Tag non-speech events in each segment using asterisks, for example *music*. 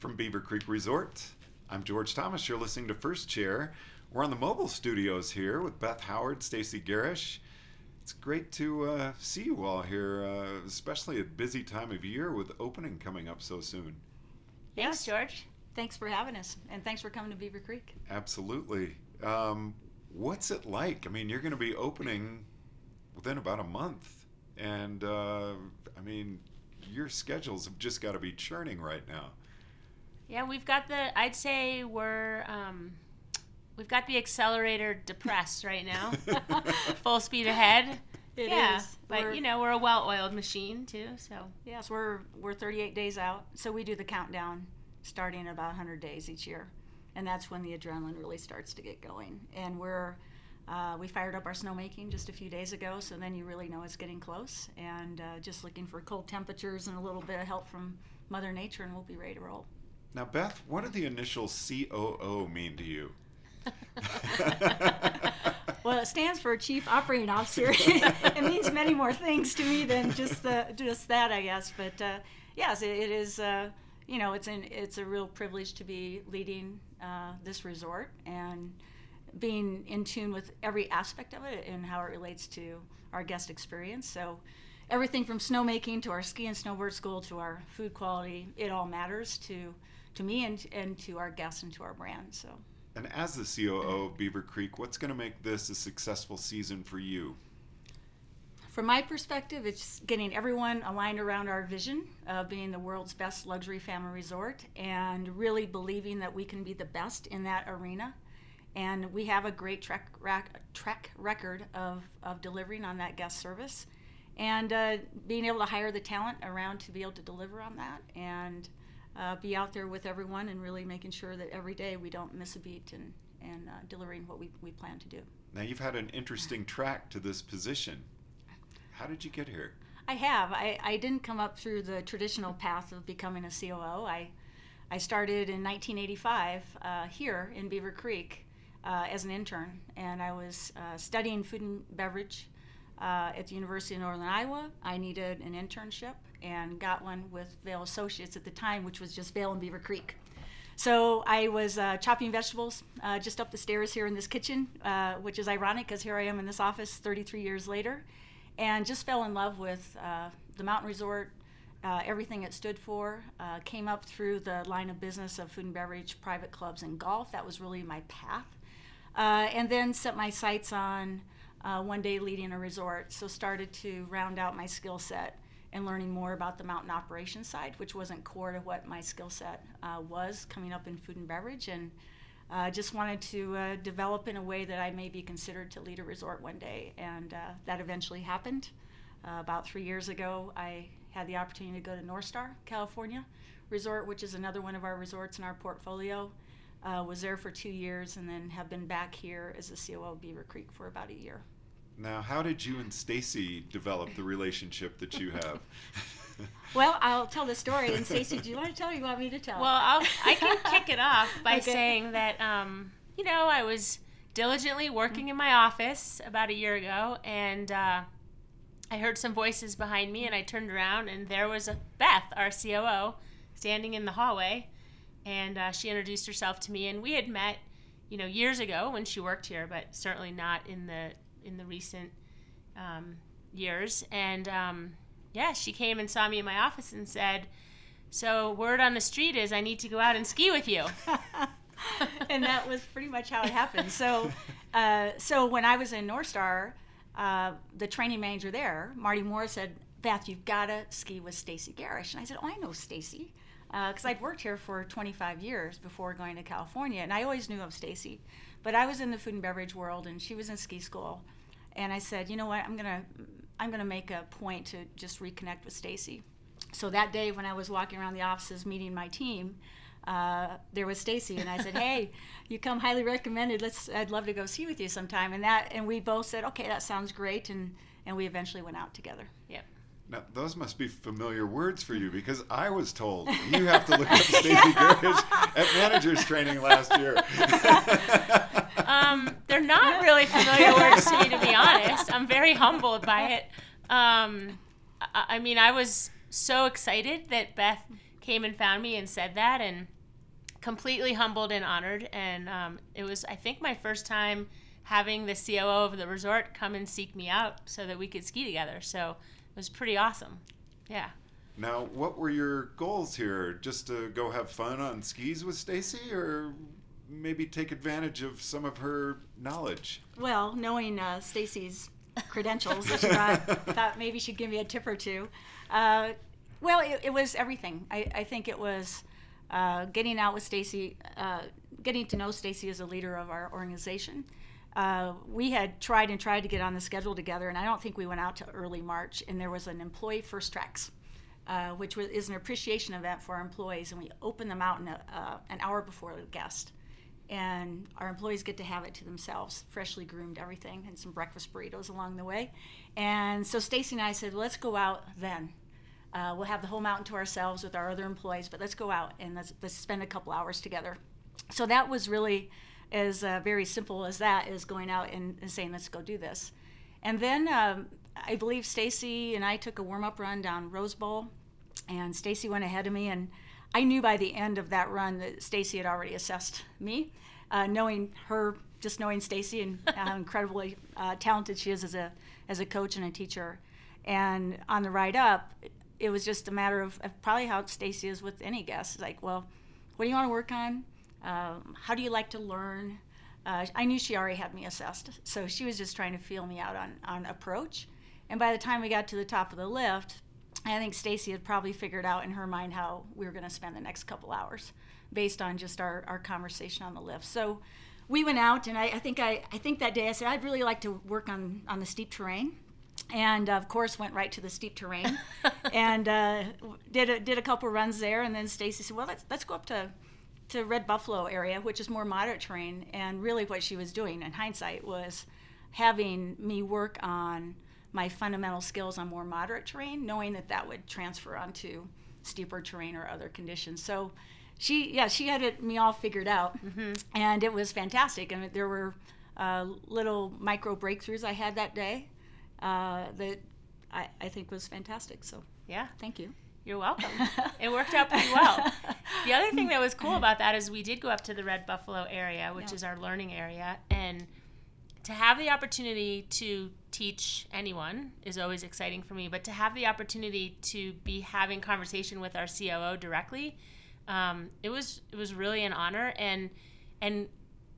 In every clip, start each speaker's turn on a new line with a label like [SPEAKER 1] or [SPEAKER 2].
[SPEAKER 1] From Beaver Creek Resort, I'm George Thomas. You're listening to First Chair. We're on the mobile studios here with Beth Howard, Stacy Garish. It's great to uh, see you all here, uh, especially at a busy time of year with opening coming up so soon.
[SPEAKER 2] Thanks,
[SPEAKER 3] Yes.
[SPEAKER 2] George.
[SPEAKER 3] Thanks for having us, and thanks for coming to Beaver Creek.
[SPEAKER 1] Absolutely. Um, what's it like? I mean, you're going to be opening within about a month, and uh, I mean, your schedules have just got to be churning right now.
[SPEAKER 2] Yeah, we've got the. I'd say we're. Um, we've got the accelerator depressed right now. *laughs* Full speed ahead.
[SPEAKER 3] It
[SPEAKER 2] yeah,
[SPEAKER 3] is.
[SPEAKER 2] but
[SPEAKER 3] We're-
[SPEAKER 2] you know we're a well-oiled machine too. So
[SPEAKER 3] Yes, we're we're 38 days out, so we do the countdown starting at about 100 days each year, and that's when the adrenaline really starts to get going. And we're uh, we fired up our snowmaking just a few days ago, so then you really know it's getting close. And uh, just looking for cold temperatures and a little bit of help from Mother Nature, and we'll be ready to roll.
[SPEAKER 1] Now, Beth, what do the initial COO mean to you? *laughs*
[SPEAKER 3] Well, it stands for Chief Operating Officer. *laughs* it means many more things to me than just the, just that, I guess. But uh, yes, it, it is. Uh, you know, it's an it's a real privilege to be leading uh, this resort and being in tune with every aspect of it and how it relates to our guest experience. So. Everything from snowmaking to our ski and snowboard school to our food quality, it all matters to, to me and, and to our guests and to our brand. So
[SPEAKER 1] And as the COO of Beaver Creek, what's going to make this a successful season for you?
[SPEAKER 3] From my perspective, it's getting everyone aligned around our vision of being the world's best luxury family resort and really believing that we can be the best in that arena. And we have a great track, rac- track record of, of delivering on that guest service and uh, being able to hire the talent around to be able to deliver on that and uh, be out there with everyone and really making sure that every day we don't miss a beat and, and uh, delivering what we, we plan to do.
[SPEAKER 1] Now, you've had an interesting track to this position. How did you get here?
[SPEAKER 3] I have. I, I didn't come up through the traditional path of becoming a COO. I, I started in 1985 uh, here in Beaver Creek uh, as an intern, and I was uh, studying food and beverage uh, at the University of Northern Iowa. I needed an internship and got one with Vail Associates at the time, which was just Vail and Beaver Creek. So I was uh, chopping vegetables uh, just up the stairs here in this kitchen, uh, which is ironic because here I am in this office 33 years later, and just fell in love with uh, the mountain resort, uh, everything it stood for. Uh, came up through the line of business of food and beverage, private clubs, and golf. That was really my path. And then set my sights on uh, one day leading a resort. So started to round out my skill set and learning more about the mountain operations side, which wasn't core to what my skill set uh, was coming up in food and beverage. And uh, just wanted to uh, develop in a way that I may be considered to lead a resort one day. And uh, that eventually happened. Uh, about three years ago, I had the opportunity to go to Northstar, California Resort, which is another one of our resorts in our portfolio. Uh, was there for two years and then have been back here as a COO of Beaver Creek for about a year.
[SPEAKER 1] Now, how did you and Stacy develop the relationship that you have? *laughs*
[SPEAKER 3] Well, I'll tell the story. And Stacey, do you want to tell or you want me to tell?
[SPEAKER 2] well, I'll, I can *laughs* kick it off by
[SPEAKER 3] Okay.
[SPEAKER 2] saying that um, you know I was diligently working in my office about a year ago, and uh, I heard some voices behind me, and I turned around, and there was a Beth, our COO, standing in the hallway, and uh, she introduced herself to me, and we had met, you know, years ago when she worked here, but certainly not in the in the recent um, years, and um, yeah, she came and saw me in my office and said. So word on the street is I need to go out and ski with you. *laughs*
[SPEAKER 3] and that was pretty much how it happened. So, *laughs* uh, so when I was in Northstar, uh, the training manager there, Marty Moore, said, "Beth, you've got to ski with Stacy Garish." And I said, "Oh, I know Stacy." Because I'd worked here for 25 years before going to California, and I always knew of Stacy, but I was in the food and beverage world, and she was in ski school, and I said, you know what, I'm gonna, I'm gonna make a point to just reconnect with Stacy. So that day when I was walking around the offices meeting my team, uh, there was Stacy, and I said, *laughs* "Hey, you come highly recommended. Let's. I'd love to go see with you sometime." And that, and we both said, "Okay, that sounds great." And and we eventually went out together.
[SPEAKER 2] Yep.
[SPEAKER 1] Now, those must be familiar words for you because I was told you have to look up *laughs* Stacy Garish at managers training last year. *laughs*
[SPEAKER 2] Um, they're not really familiar words to me, to be honest. I'm very humbled by it. Um, I, I mean, I was so excited that Beth came and found me and said that, and completely humbled and honored. And um, it was, I think, my first time having the COO of the resort come and seek me out so that we could ski together. So it was pretty awesome. Yeah.
[SPEAKER 1] Now, what were your goals here? Just to go have fun on skis with Stacy, or maybe take advantage of some of her knowledge?
[SPEAKER 3] Well, knowing uh, Stacy's credentials, that she brought, *laughs* thought maybe she'd give me a tip or two. Uh, well, it, it, was everything. I, I think it was uh, getting out with Stacy, uh, getting to know Stacy as a leader of our organization. Uh, we had tried and tried to get on the schedule together, and I don't think we went out to early March. And there was an employee first tracks, uh, which was, is an appreciation event for our employees, and we open them out a, uh, an hour before the guest. And our employees get to have it to themselves, freshly groomed, everything, and some breakfast burritos along the way. And so Stacy and I said, let's go out then. Uh, we'll have the whole mountain to ourselves with our other employees, but let's go out and let's, let's spend a couple hours together. So that was really as uh, very simple as that is going out and, and, saying let's go do this. And then um, i believe stacy and i took a warm-up run down rose bowl and stacy went ahead of me and i knew by the end of that run that stacy had already assessed me uh, knowing her just knowing stacy and how incredibly uh, talented she is as a as a coach and a teacher. And on the ride up it was just a matter of, of probably how stacy is with any guest like well what do you want to work on um, how do you like to learn? Uh, I knew she already had me assessed, so she was just trying to feel me out on, on approach. And by the time we got to the top of the lift, I think Stacy had probably figured out in her mind how we were going to spend the next couple hours based on just our, our conversation on the lift. So we went out, and I, I think I, I think that day I said I'd really like to work on, on the steep terrain and of course went right to the steep terrain *laughs* and uh, did a, did a couple runs there and then Stacy said well let's let's go up to to Red Buffalo area, which is more moderate terrain. And really, what she was doing in hindsight was having me work on my fundamental skills on more moderate terrain, knowing that that would transfer onto steeper terrain or other conditions. So she, yeah, she had it me all figured out, mm-hmm. and it was fantastic. And there were uh, little micro breakthroughs I had that day uh, that I, I think was fantastic. So
[SPEAKER 2] yeah,
[SPEAKER 3] thank you.
[SPEAKER 2] You're welcome. *laughs* it worked out pretty well. The other thing that was cool about that is we did go up to the Red Buffalo area, which yeah. is our learning area, and to have the opportunity to teach anyone is always exciting for me. But to have the opportunity to be having conversation with our COO directly, um, it was it was really an honor. And and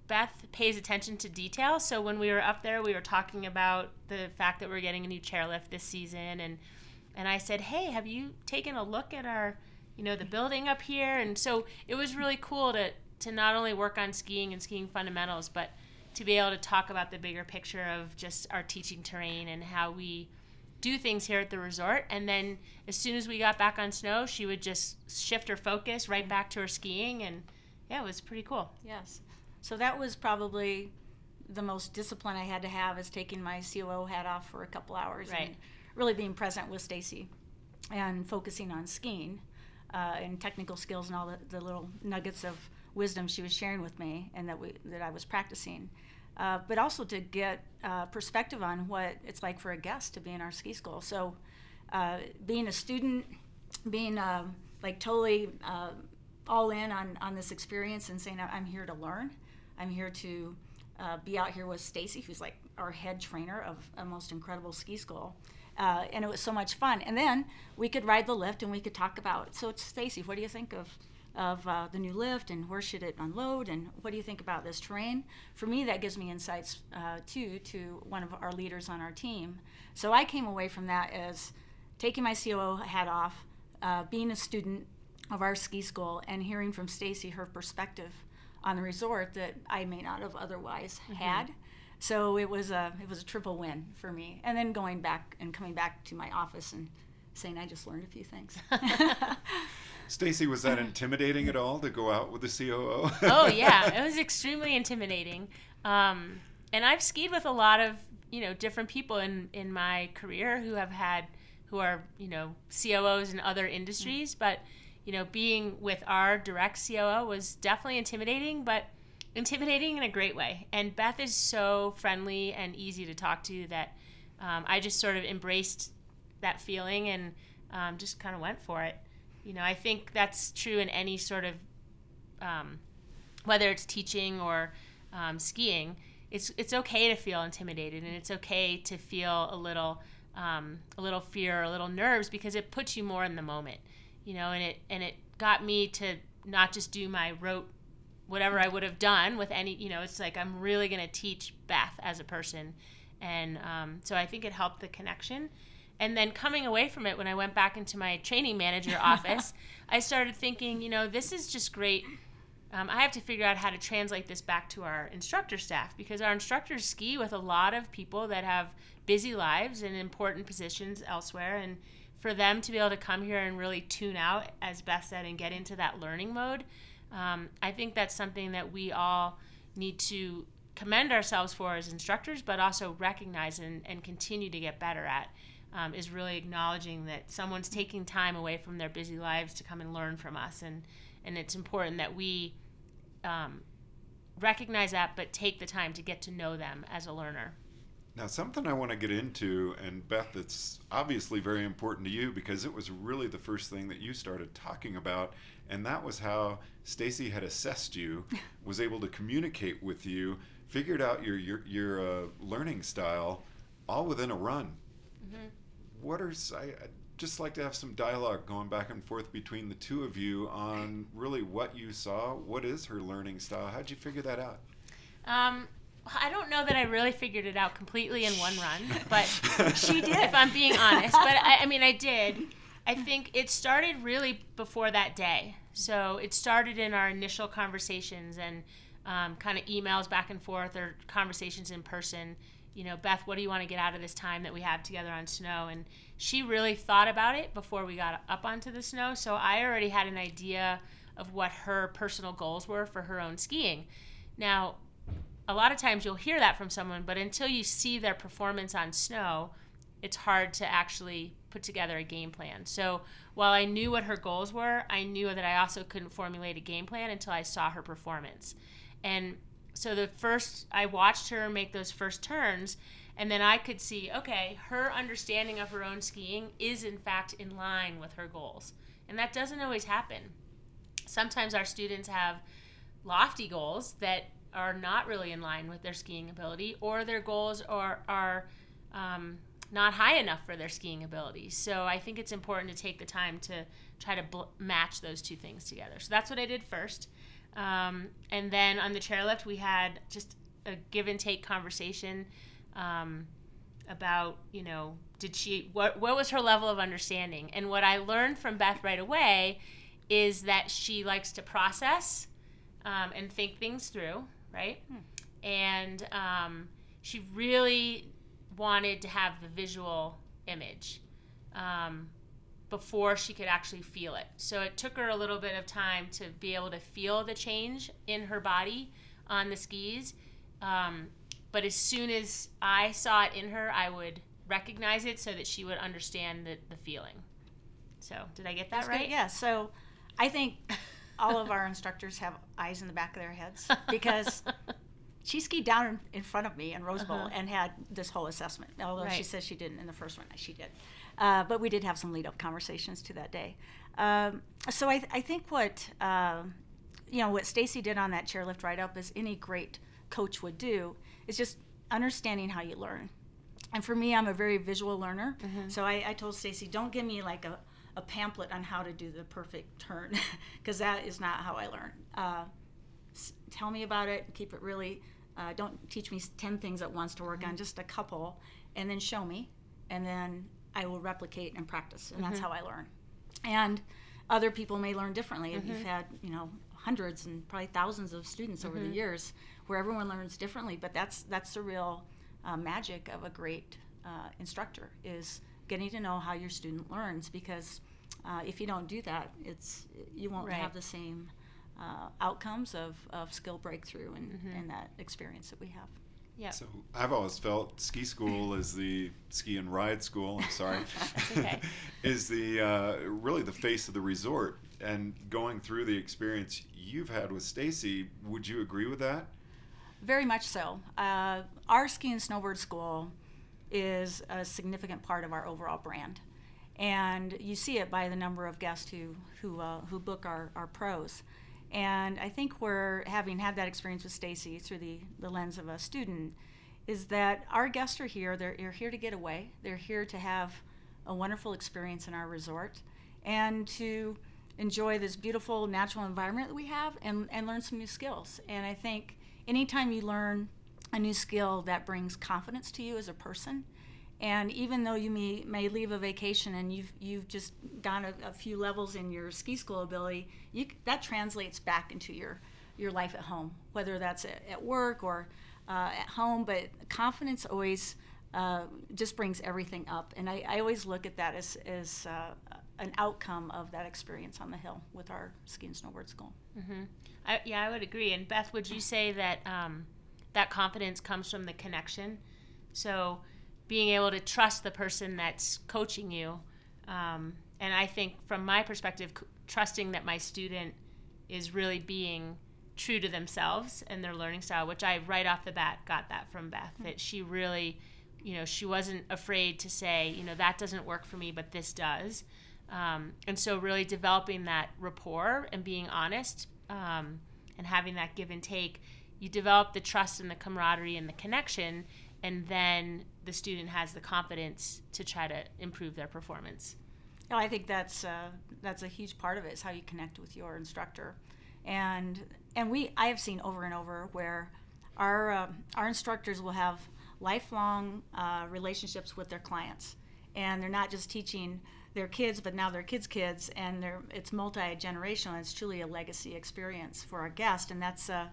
[SPEAKER 2] Beth pays attention to detail. So when we were up there, we were talking about the fact that we're getting a new chairlift this season and and I said, "Hey, have you taken a look at our, you know, the building up here?" And so it was really cool to to not only work on skiing and skiing fundamentals, but to be able to talk about the bigger picture of just our teaching terrain and how we do things here at the resort. And then as soon as we got back on snow, she would just shift her focus right back to her skiing, and yeah, it was pretty cool.
[SPEAKER 3] Yes. So that was probably the most discipline I had to have is taking my COO hat off for a couple hours.
[SPEAKER 2] Right.
[SPEAKER 3] And, really being present with Stacy and focusing on skiing uh, and technical skills and all the, the, little nuggets of wisdom she was sharing with me and that we that I was practicing. Uh, but also to get uh, perspective on what it's like for a guest to be in our ski school. So, uh, being a student, being um, like totally uh, all in on, on this experience and saying, I'm here to learn. I'm here to uh, be out here with Stacy, who's like our head trainer of a most incredible ski school. Uh, and it was so much fun. And then we could ride the lift and we could talk about. So, Stacy, what do you think of of uh, the new lift and where should it unload and what do you think about this terrain? For me, that gives me insights uh, too to one of our leaders on our team. So I came away from that as taking my COO hat off, uh, being a student of our ski school, and hearing from Stacy her perspective on the resort that I may not have otherwise mm-hmm. had. So it was a it was a triple win for me. And then going back and coming back to my office and saying I just learned a few things. *laughs*
[SPEAKER 1] Stacy, was that intimidating at all to go out with the COO?
[SPEAKER 2] oh yeah, *laughs* it was extremely intimidating. Um, and I've skied with a lot of you know different people in in my career who have had who are you know COOs in other industries, mm-hmm. but you know being with our direct COO was definitely intimidating, but intimidating in a great way. And Beth is so friendly and easy to talk to that um, I just sort of embraced that feeling and um, just kind of went for it. You know, I think that's true in any sort of, um, whether it's teaching or um, skiing. It's it's okay to feel intimidated, and it's okay to feel a little um, a little fear, a little nerves, because it puts you more in the moment. You know, and it and it got me to not just do my rote whatever I would have done with any, you know, it's like I'm really going to teach Beth as a person. And um, so I think it helped the connection. And then coming away from it, when I went back into my training manager *laughs* office, I started thinking, you know, this is just great. Um, I have to figure out how to translate this back to our instructor staff because our instructors ski with a lot of people that have busy lives and important positions elsewhere. And for them to be able to come here and really tune out, as Beth said, and get into that learning mode, um, I think that's something that we all need to commend ourselves for as instructors, but also recognize and, and continue to get better at. Um, is really acknowledging that someone's taking time away from their busy lives to come and learn from us, and and it's important that we um, recognize that, but take the time to get to know them as a learner.
[SPEAKER 1] Now, something I want to get into, and Beth, it's obviously very important to you because it was really the first thing that you started talking about, and that was how Stacy had assessed you, *laughs* was able to communicate with you, figured out your your, your uh, learning style, all within a run. Mm-hmm. What are I I'd just like to have some dialogue going back and forth between the two of you on really what you saw. What is her learning style? How'd you figure that out?
[SPEAKER 2] Um, I don't know that I really figured it out completely in one run, *laughs* but
[SPEAKER 3] she did.
[SPEAKER 2] If I'm being *laughs* honest, but I, I mean, I did. I think it started really before that day. So it started in our initial conversations and um, kind of emails back and forth or conversations in person. You know, Beth, what do you want to get out of this time that we have together on snow? And she really thought about it before we got up onto the snow. So I already had an idea of what her personal goals were for her own skiing. Now, a lot of times you'll hear that from someone, but until you see their performance on snow, it's hard to actually put together a game plan. So while I knew what her goals were, I knew that I also couldn't formulate a game plan until I saw her performance. And so the first, I watched her make those first turns, and then I could see, okay, her understanding of her own skiing is in fact in line with her goals. And that doesn't always happen. Sometimes our students have lofty goals that are not really in line with their skiing ability, or their goals are are um, not high enough for their skiing ability. So I think it's important to take the time to try to bl- match those two things together. So that's what I did first, um, and then on the chairlift we had just a give and take conversation um, about you know did she what what was her level of understanding and what I learned from Beth right away is that she likes to process um, and think things through right? Hmm. And um, she really wanted to have the visual image um, before she could actually feel it. So it took her a little bit of time to be able to feel the change in her body on the skis. Um, but as soon as I saw it in her, I would recognize it so that she would understand the, the feeling. So, did I get that
[SPEAKER 3] That's
[SPEAKER 2] right?
[SPEAKER 3] Good. Yeah. So, I think all of our instructors have eyes in the back of their heads *laughs* because she skied down in front of me in Rose Bowl uh-huh. and had this whole assessment. Although right. she says she didn't in the first one, she did. Uh, but we did have some lead up conversations to that day. Um, so I, I, think what uh, you know what Stacy did on that chairlift ride up is any great coach would do is just understanding how you learn. And for me, I'm a very visual learner. Mm-hmm. So I, I told Stacy, don't give me like a a pamphlet on how to do the perfect turn *laughs* because that is not how I learn. Uh, s- tell me about it. Keep it really. Uh, don't teach me ten things at once to work mm-hmm. on. Just a couple, and then show me, and then I will replicate and practice, and mm-hmm. that's how I learn. And other people may learn differently. Mm-hmm. You've had you know hundreds and probably thousands of students over the mm-hmm. years where everyone learns differently. But that's that's the real uh, magic of a great uh, instructor is getting to know how your student learns because uh, if you don't do that, it's you won't right. have the same uh, outcomes of, of skill breakthrough and, mm-hmm. and that experience that we have.
[SPEAKER 2] Yeah.
[SPEAKER 1] So I've always felt ski school is the ski and ride school. I'm sorry, *laughs* okay. *laughs* is the uh, really the face of the resort. And going through the experience you've had with Stacy, would you agree with that?
[SPEAKER 3] Very much so. Uh, our ski and snowboard school is a significant part of our overall brand. and you see it by the number of guests who who uh, who book our, our pros. And I think we're having had that experience with Stacy through the, the lens of a student, is that our guests are here. They're, they're here to get away. They're here to have a wonderful experience in our resort and to enjoy this beautiful natural environment that we have and, and learn some new skills. And I think anytime you learn a new skill that brings confidence to you as a person, and even though you may, may leave a vacation and you've, you've just gone a, a few levels in your ski school ability, you, that translates back into your, your life at home, whether that's at, at work or uh, at home. But confidence always uh, just brings everything up. And I, I always look at that as, as uh, an outcome of that experience on the hill with our ski and snowboard school.
[SPEAKER 2] Mm-hmm. I, yeah, I would agree. And Beth, would you say that um, that confidence comes from the connection? So, being able to trust the person that's coaching you. Um, and I think, from my perspective, c- trusting that my student is really being true to themselves and their learning style, which I right off the bat got that from Beth, that she really, you know, she wasn't afraid to say, you know, that doesn't work for me, but this does. Um, and so, really developing that rapport and being honest um, and having that give and take, you develop the trust and the camaraderie and the connection, and then the student has the confidence to try to improve their performance.
[SPEAKER 3] No, I think that's uh, that's a huge part of it is how you connect with your instructor, and and we I have seen over and over where our uh, our instructors will have lifelong uh, relationships with their clients, and they're not just teaching their kids, but now their kids' kids, and it's multi generational. It's truly a legacy experience for our guest, and that's uh,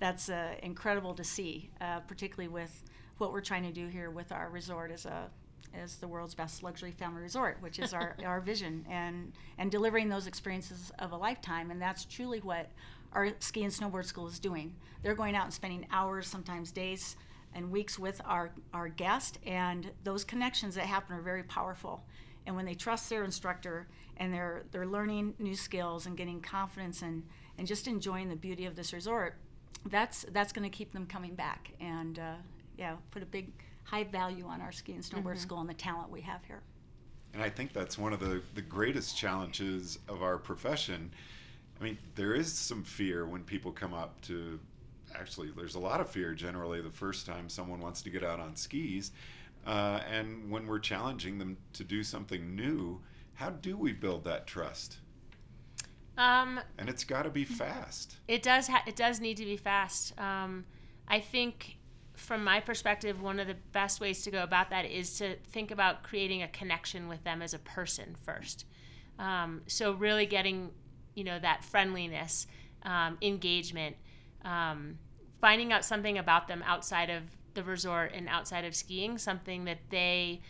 [SPEAKER 3] that's uh, incredible to see, particularly with what we're trying to do here with our resort as a as the world's best luxury family resort, which is our, *laughs* our vision, and and delivering those experiences of a lifetime, and that's truly what our ski and snowboard school is doing. They're going out and spending hours, sometimes days and weeks with our, our guest, and those connections that happen are very powerful. And when they trust their instructor and they're they're learning new skills and getting confidence and, and just enjoying the beauty of this resort, that's that's going to keep them coming back and uh, yeah, put a big high value on our ski and snowboard
[SPEAKER 2] Mhm.
[SPEAKER 3] school and the talent we have here.
[SPEAKER 1] And I think that's one of the, the greatest challenges of our profession. I mean, there is some fear when people come up to actually, there's a lot of fear generally the first time someone wants to get out on skis. Uh, and when we're challenging them to do something new, how do we build that trust?
[SPEAKER 2] Um,
[SPEAKER 1] And it's got to be fast.
[SPEAKER 2] It does. Ha- it does need to be fast. Um, I think, from my perspective, one of the best ways to go about that is to think about creating a connection with them as a person first. Um, so really getting, you know, that friendliness, um, engagement, um, finding out something about them outside of the resort and outside of skiing, something that they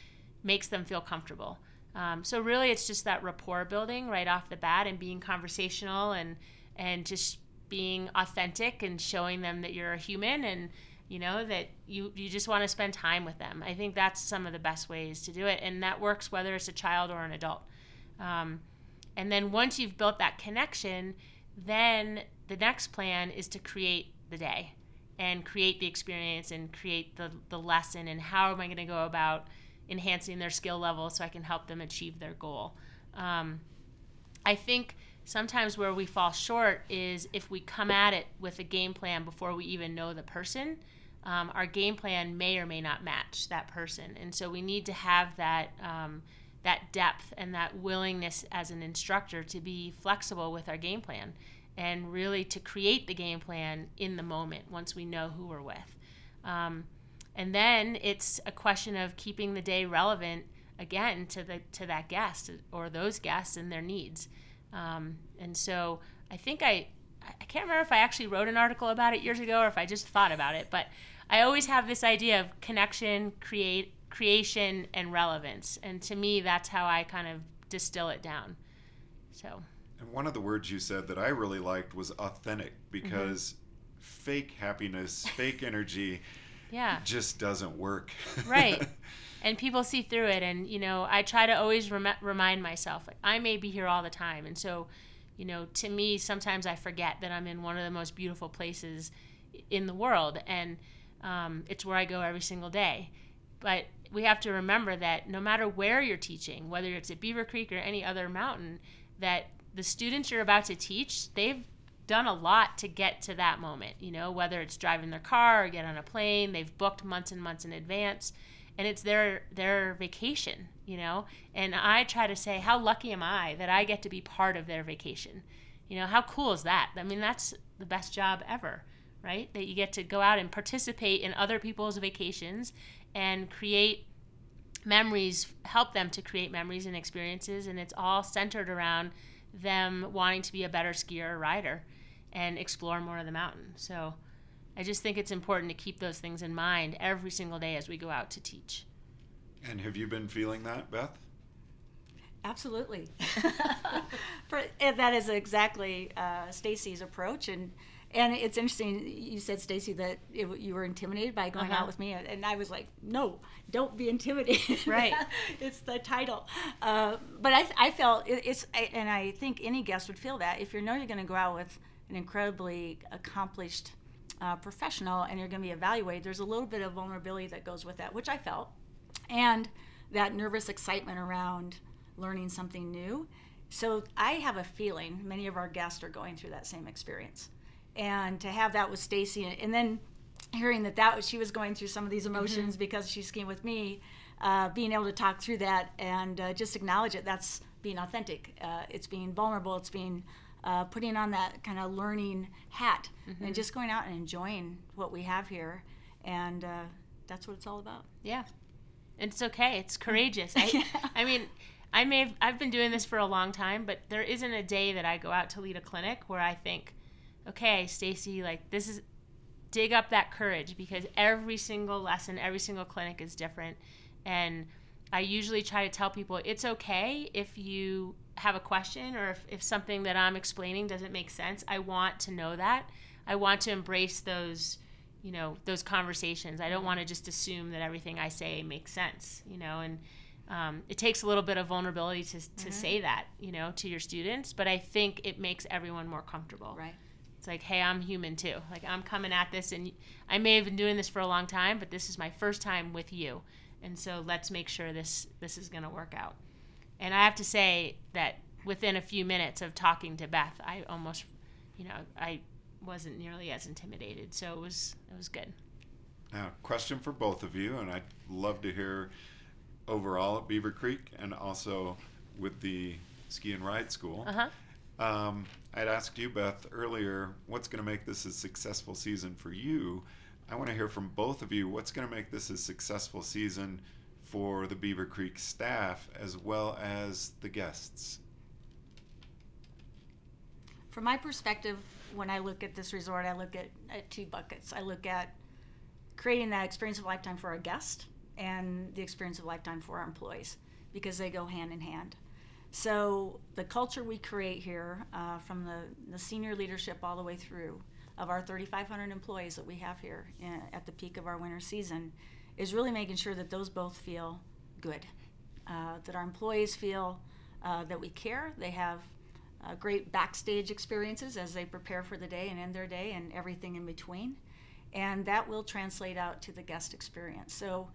[SPEAKER 2] makes them feel comfortable. Um, so really, it's just that rapport building right off the bat and being conversational and and just being authentic and showing them that you're a human and you know that you you just want to spend time with them. I think that's some of the best ways to do it, and that works whether it's a child or an adult. Um, and then once you've built that connection, then the next plan is to create the day and create the experience and create the, the lesson and how am I going to go about enhancing their skill level so I can help them achieve their goal. Um, I think sometimes where we fall short is if we come at it with a game plan before we even know the person. Um, our game plan may or may not match that person, and so we need to have that um, that depth and that willingness as an instructor to be flexible with our game plan and really to create the game plan in the moment once we know who we're with. Um, and then it's a question of keeping the day relevant again to the to that guest or those guests and their needs. Um, and so I think I I can't remember if I actually wrote an article about it years ago or if I just thought about it, but I always have this idea of connection, create creation and relevance. And to me that's how I kind of distill it down. So
[SPEAKER 1] And one of the words you said that I really liked was authentic mm-hmm. because fake happiness, *laughs* fake energy
[SPEAKER 2] yeah.
[SPEAKER 1] just doesn't work.
[SPEAKER 2] Right. *laughs* and people see through it and you know i try to always rem- remind myself like i may be here all the time and so you know to me sometimes i forget that i'm in one of the most beautiful places in the world and um, it's where i go every single day. But we have to remember that no matter where you're teaching, whether it's at Beaver Creek or any other mountain, that the students you're about to teach, they've done a lot to get to that moment, you know, whether it's driving their car or get on a plane, they've booked months and months in advance and it's their their vacation, you know. And I try to say how lucky am I that I get to be part of their vacation. You know, how cool is that? I mean, that's the best job ever, right? That you get to go out and participate in other people's vacations and create memories, help them to create memories and experiences and it's all centered around them wanting to be a better skier or rider and explore more of the mountain. So I just think it's important to keep those things in mind every single day as we go out to teach.
[SPEAKER 1] And have you been feeling that, Beth?
[SPEAKER 3] Absolutely. *laughs* For, that is exactly uh, Stacy's approach, and and it's interesting. You said Stacy that it, you were intimidated by going
[SPEAKER 2] Uh-huh.
[SPEAKER 3] out with me, and I was like, no, don't be intimidated.
[SPEAKER 2] Right. *laughs*
[SPEAKER 3] it's the title. Uh, but I, I felt it, it's, I, and I think any guest would feel that if you know you're going to go out with an incredibly accomplished uh, professional and you're going to be evaluated, there's a little bit of vulnerability that goes with that, which I felt, and that nervous excitement around learning something new. So I have a feeling many of our guests are going through that same experience, and to have that with Stacy, and then hearing that that was, she was going through some of these emotions because she's skiing with me, uh, being able to talk through that and uh, just acknowledge it. That's being authentic. Uh, it's being vulnerable. It's being uh, putting on that kind of learning hat and just going out and enjoying what we have here, and uh, that's what it's all about.
[SPEAKER 2] Yeah. It's okay. It's courageous. I, *laughs* I mean, I may have, I've been doing this for a long time, but there isn't a day that I go out to lead a clinic where I think, okay, Stacy, like this is dig up that courage because every single lesson, every single clinic is different. And I usually try to tell people it's okay if you have a question or if, if something that I'm explaining doesn't make sense. I want to know that. I want to embrace those, you know, those conversations. I don't want to just assume that everything I say makes sense, you know, and um, it takes a little bit of vulnerability to, to say that, you know, to your students, but I think it makes everyone more comfortable.
[SPEAKER 3] Right.
[SPEAKER 2] It's like, hey, I'm human too. Like I'm coming at this, and I may have been doing this for a long time, but this is my first time with you, and so let's make sure this this is going to work out. And I have to say that within a few minutes of talking to Beth, I almost, you know, I wasn't nearly as intimidated, so it was it was good.
[SPEAKER 1] Now, question for both of you, and I'd love to hear overall at Beaver Creek and also with the ski and ride school.
[SPEAKER 2] Uh huh.
[SPEAKER 1] Um, I'd asked you, Beth, earlier, what's going to make this a successful season for you? I want to hear from both of you. What's going to make this a successful season for the Beaver Creek staff as well as the guests?
[SPEAKER 3] From my perspective, when I look at this resort, I look at, at two buckets. I look at creating that experience of lifetime for our guest and the experience of lifetime for our employees because they go hand in hand. So the culture we create here, uh, from the, the senior leadership all the way through, of our 3,500 employees that we have here in, at the peak of our winter season, is really making sure that those both feel good, uh, that our employees feel uh, that we care, they have uh, great backstage experiences as they prepare for the day and end their day and everything in between. And that will translate out to the guest experience. So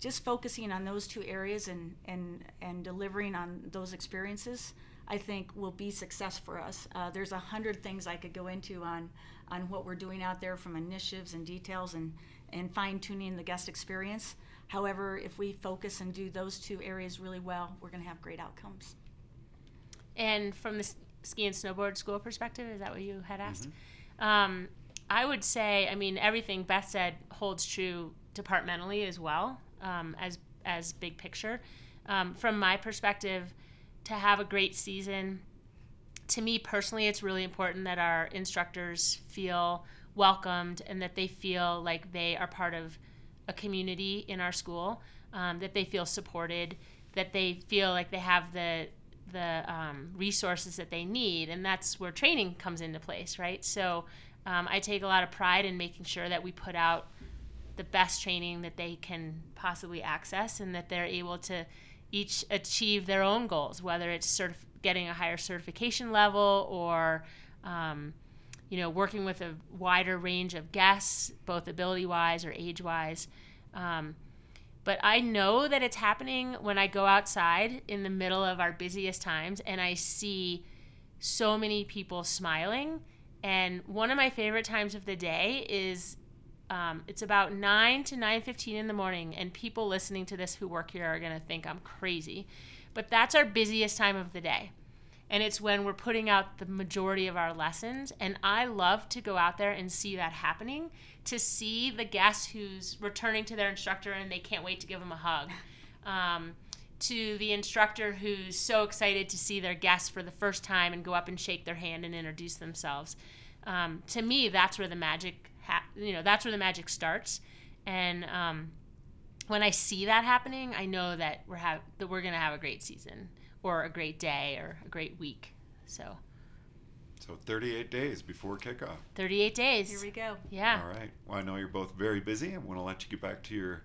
[SPEAKER 3] just focusing on those two areas and, and, and delivering on those experiences, I think will be success for us. Uh, there's a hundred things I could go into on, on what we're doing out there from initiatives and details and, and fine tuning the guest experience. However, if we focus and do those two areas really well, we're going to have great outcomes.
[SPEAKER 2] And from the ski and snowboard school perspective, is that what you had asked? Um, I would say, I mean, everything Beth said holds true departmentally as well um, as as big picture. Um, from my perspective, to have a great season, to me personally, it's really important that our instructors feel welcomed and that they feel like they are part of a community in our school, um, that they feel supported, that they feel like they have the the um, resources that they need, and that's where training comes into place, right? So um, I take a lot of pride in making sure that we put out the best training that they can possibly access, and that they're able to each achieve their own goals, whether it's certif- getting a higher certification level or um, you know, working with a wider range of guests, both ability wise or age wise. Um, But I know that it's happening when I go outside in the middle of our busiest times and I see so many people smiling. And one of my favorite times of the day is um, it's about 9 to 9.15 in the morning and people listening to this who work here are going to think i'm crazy but that's our busiest time of the day and it's when we're putting out the majority of our lessons. And i love to go out there and see that happening to see the guest who's returning to their instructor and they can't wait to give them a hug. Um, to the instructor who's so excited to see their guest for the first time and go up and shake their hand and introduce themselves. Um, to me that's where the magic ha- you know that's where the magic starts. And um, when i see that happening i know that we're have that we're going to have a great season or a great day or a great week so
[SPEAKER 1] So 38 days before kickoff.
[SPEAKER 2] 38 days
[SPEAKER 3] Here we go.
[SPEAKER 2] yeah
[SPEAKER 1] All right. Well, I know you're both very busy. I want to let you get back to your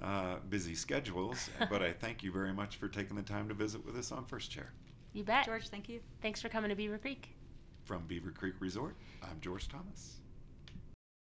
[SPEAKER 1] uh, busy schedules, *laughs* but I thank you very much for taking the time to visit with us on First Chair.
[SPEAKER 2] you bet
[SPEAKER 3] George, thank you.
[SPEAKER 2] thanks for coming to beaver creek
[SPEAKER 1] From Beaver Creek Resort, I'm George Thomas.